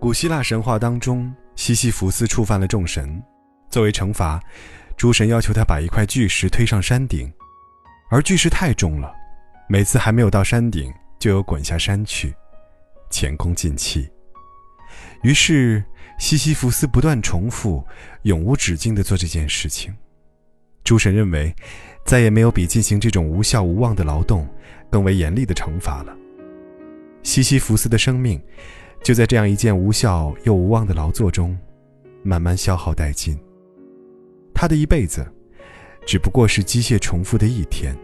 古希腊神话当中，西西弗斯触犯了众神，作为惩罚，诸神要求他把一块巨石推上山顶，而巨石太重了，每次还没有到山顶，就有滚下山去，前功尽弃。于是西西弗斯不断重复，永无止境地做这件事情。诸神认为，再也没有比进行这种无效无望的劳动更为严厉的惩罚了。西西弗斯的生命。就在这样一件无效又无望的劳作中，慢慢消耗殆尽。他的一辈子，只不过是机械重复的一天。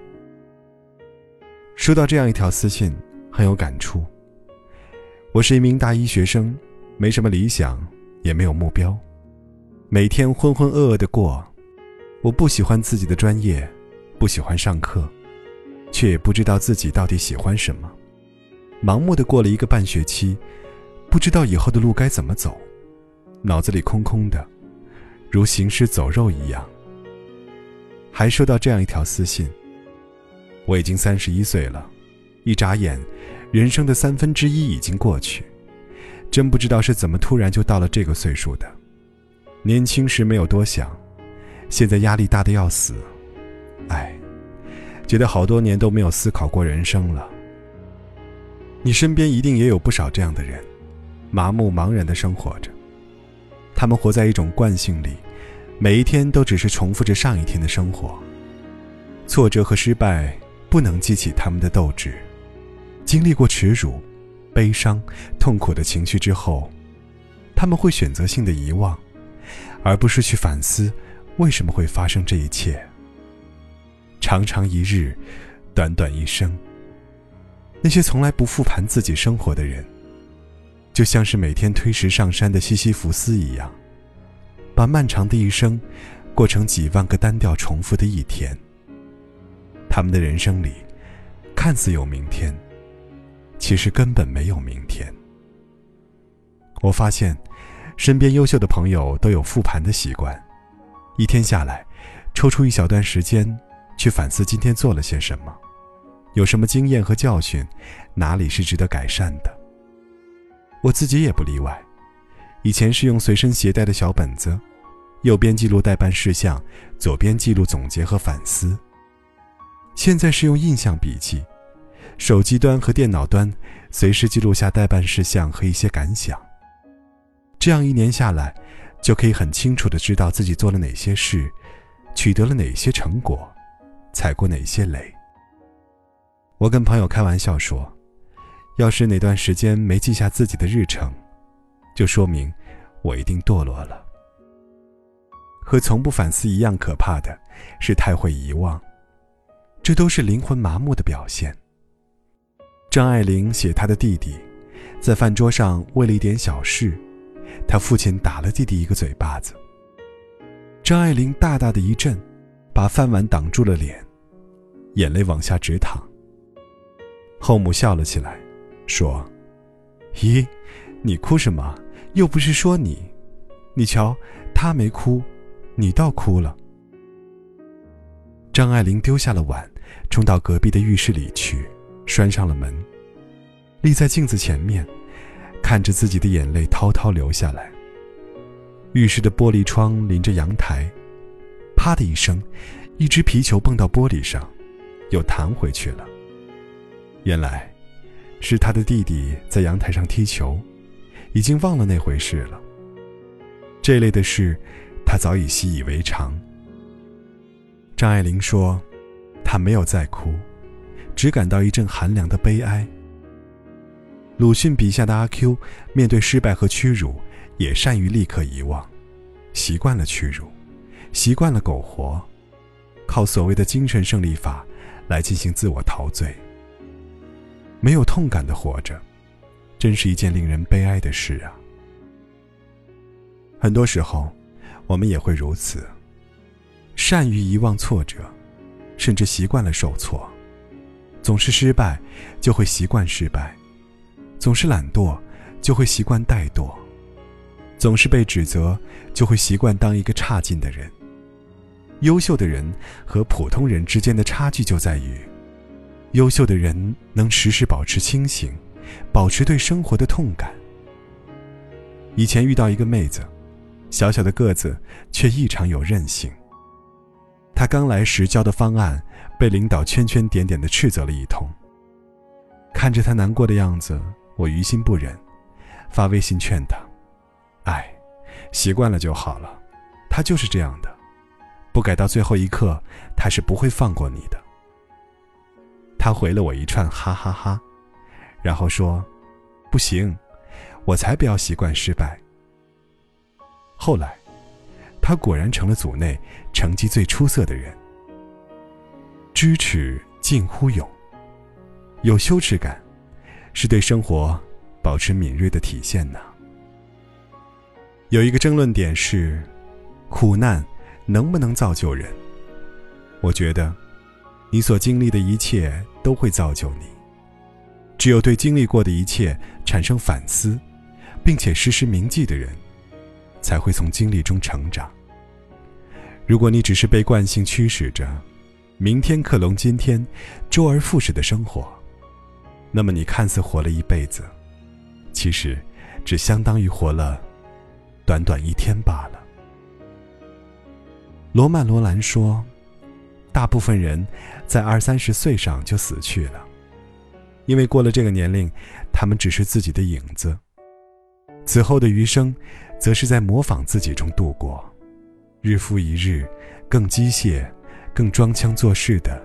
收到这样一条私信，很有感触。我是一名大一学生，没什么理想，也没有目标，每天浑浑噩噩的过。我不喜欢自己的专业，不喜欢上课，却也不知道自己到底喜欢什么，盲目的过了一个半学期。不知道以后的路该怎么走，脑子里空空的，如行尸走肉一样。还收到这样一条私信：我已经三十一岁了，一眨眼，人生的三分之一已经过去，真不知道是怎么突然就到了这个岁数的。年轻时没有多想，现在压力大的要死，哎，觉得好多年都没有思考过人生了。你身边一定也有不少这样的人。麻木茫然的生活着，他们活在一种惯性里，每一天都只是重复着上一天的生活。挫折和失败不能激起他们的斗志。经历过耻辱、悲伤、痛苦的情绪之后，他们会选择性的遗忘，而不是去反思为什么会发生这一切。长长一日，短短一生。那些从来不复盘自己生活的人。就像是每天推石上山的西西弗斯一样，把漫长的一生过成几万个单调重复的一天。他们的人生里，看似有明天，其实根本没有明天。我发现，身边优秀的朋友都有复盘的习惯，一天下来，抽出一小段时间去反思今天做了些什么，有什么经验和教训，哪里是值得改善的。我自己也不例外，以前是用随身携带的小本子，右边记录待办事项，左边记录总结和反思。现在是用印象笔记，手机端和电脑端随时记录下待办事项和一些感想。这样一年下来，就可以很清楚的知道自己做了哪些事，取得了哪些成果，踩过哪些雷。我跟朋友开玩笑说。要是哪段时间没记下自己的日程，就说明我一定堕落了。和从不反思一样可怕的是太会遗忘，这都是灵魂麻木的表现。张爱玲写她的弟弟，在饭桌上为了一点小事，他父亲打了弟弟一个嘴巴子。张爱玲大大的一震，把饭碗挡住了脸，眼泪往下直淌。后母笑了起来。说：“咦，你哭什么？又不是说你，你瞧，他没哭，你倒哭了。”张爱玲丢下了碗，冲到隔壁的浴室里去，拴上了门，立在镜子前面，看着自己的眼泪滔滔流下来。浴室的玻璃窗临着阳台，啪的一声，一只皮球蹦到玻璃上，又弹回去了。原来。是他的弟弟在阳台上踢球，已经忘了那回事了。这类的事，他早已习以为常。张爱玲说：“她没有再哭，只感到一阵寒凉的悲哀。”鲁迅笔下的阿 Q，面对失败和屈辱，也善于立刻遗忘，习惯了屈辱，习惯了苟活，靠所谓的精神胜利法来进行自我陶醉。没有痛感的活着，真是一件令人悲哀的事啊！很多时候，我们也会如此，善于遗忘挫折，甚至习惯了受挫，总是失败就会习惯失败，总是懒惰就会习惯怠惰，总是被指责就会习惯当一个差劲的人。优秀的人和普通人之间的差距就在于。优秀的人能时时保持清醒，保持对生活的痛感。以前遇到一个妹子，小小的个子却异常有韧性。她刚来时交的方案被领导圈圈点点的斥责了一通。看着她难过的样子，我于心不忍，发微信劝她：“哎，习惯了就好了，他就是这样的，不改到最后一刻，他是不会放过你的。”他回了我一串哈哈哈，然后说：“不行，我才不要习惯失败。”后来，他果然成了组内成绩最出色的人。知耻近乎勇，有羞耻感，是对生活保持敏锐的体现呢。有一个争论点是：苦难能不能造就人？我觉得。你所经历的一切都会造就你。只有对经历过的一切产生反思，并且时时铭记的人，才会从经历中成长。如果你只是被惯性驱使着，明天克隆今天，周而复始的生活，那么你看似活了一辈子，其实只相当于活了短短一天罢了。罗曼·罗兰说。大部分人在二三十岁上就死去了，因为过了这个年龄，他们只是自己的影子。此后的余生，则是在模仿自己中度过，日复一日，更机械、更装腔作势的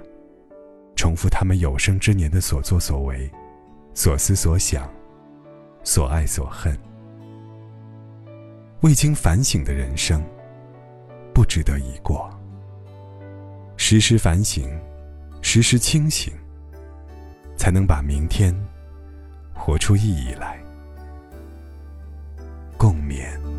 重复他们有生之年的所作所为、所思所想、所爱所恨。未经反省的人生，不值得一过。时时反省，时时清醒，才能把明天活出意义来。共勉。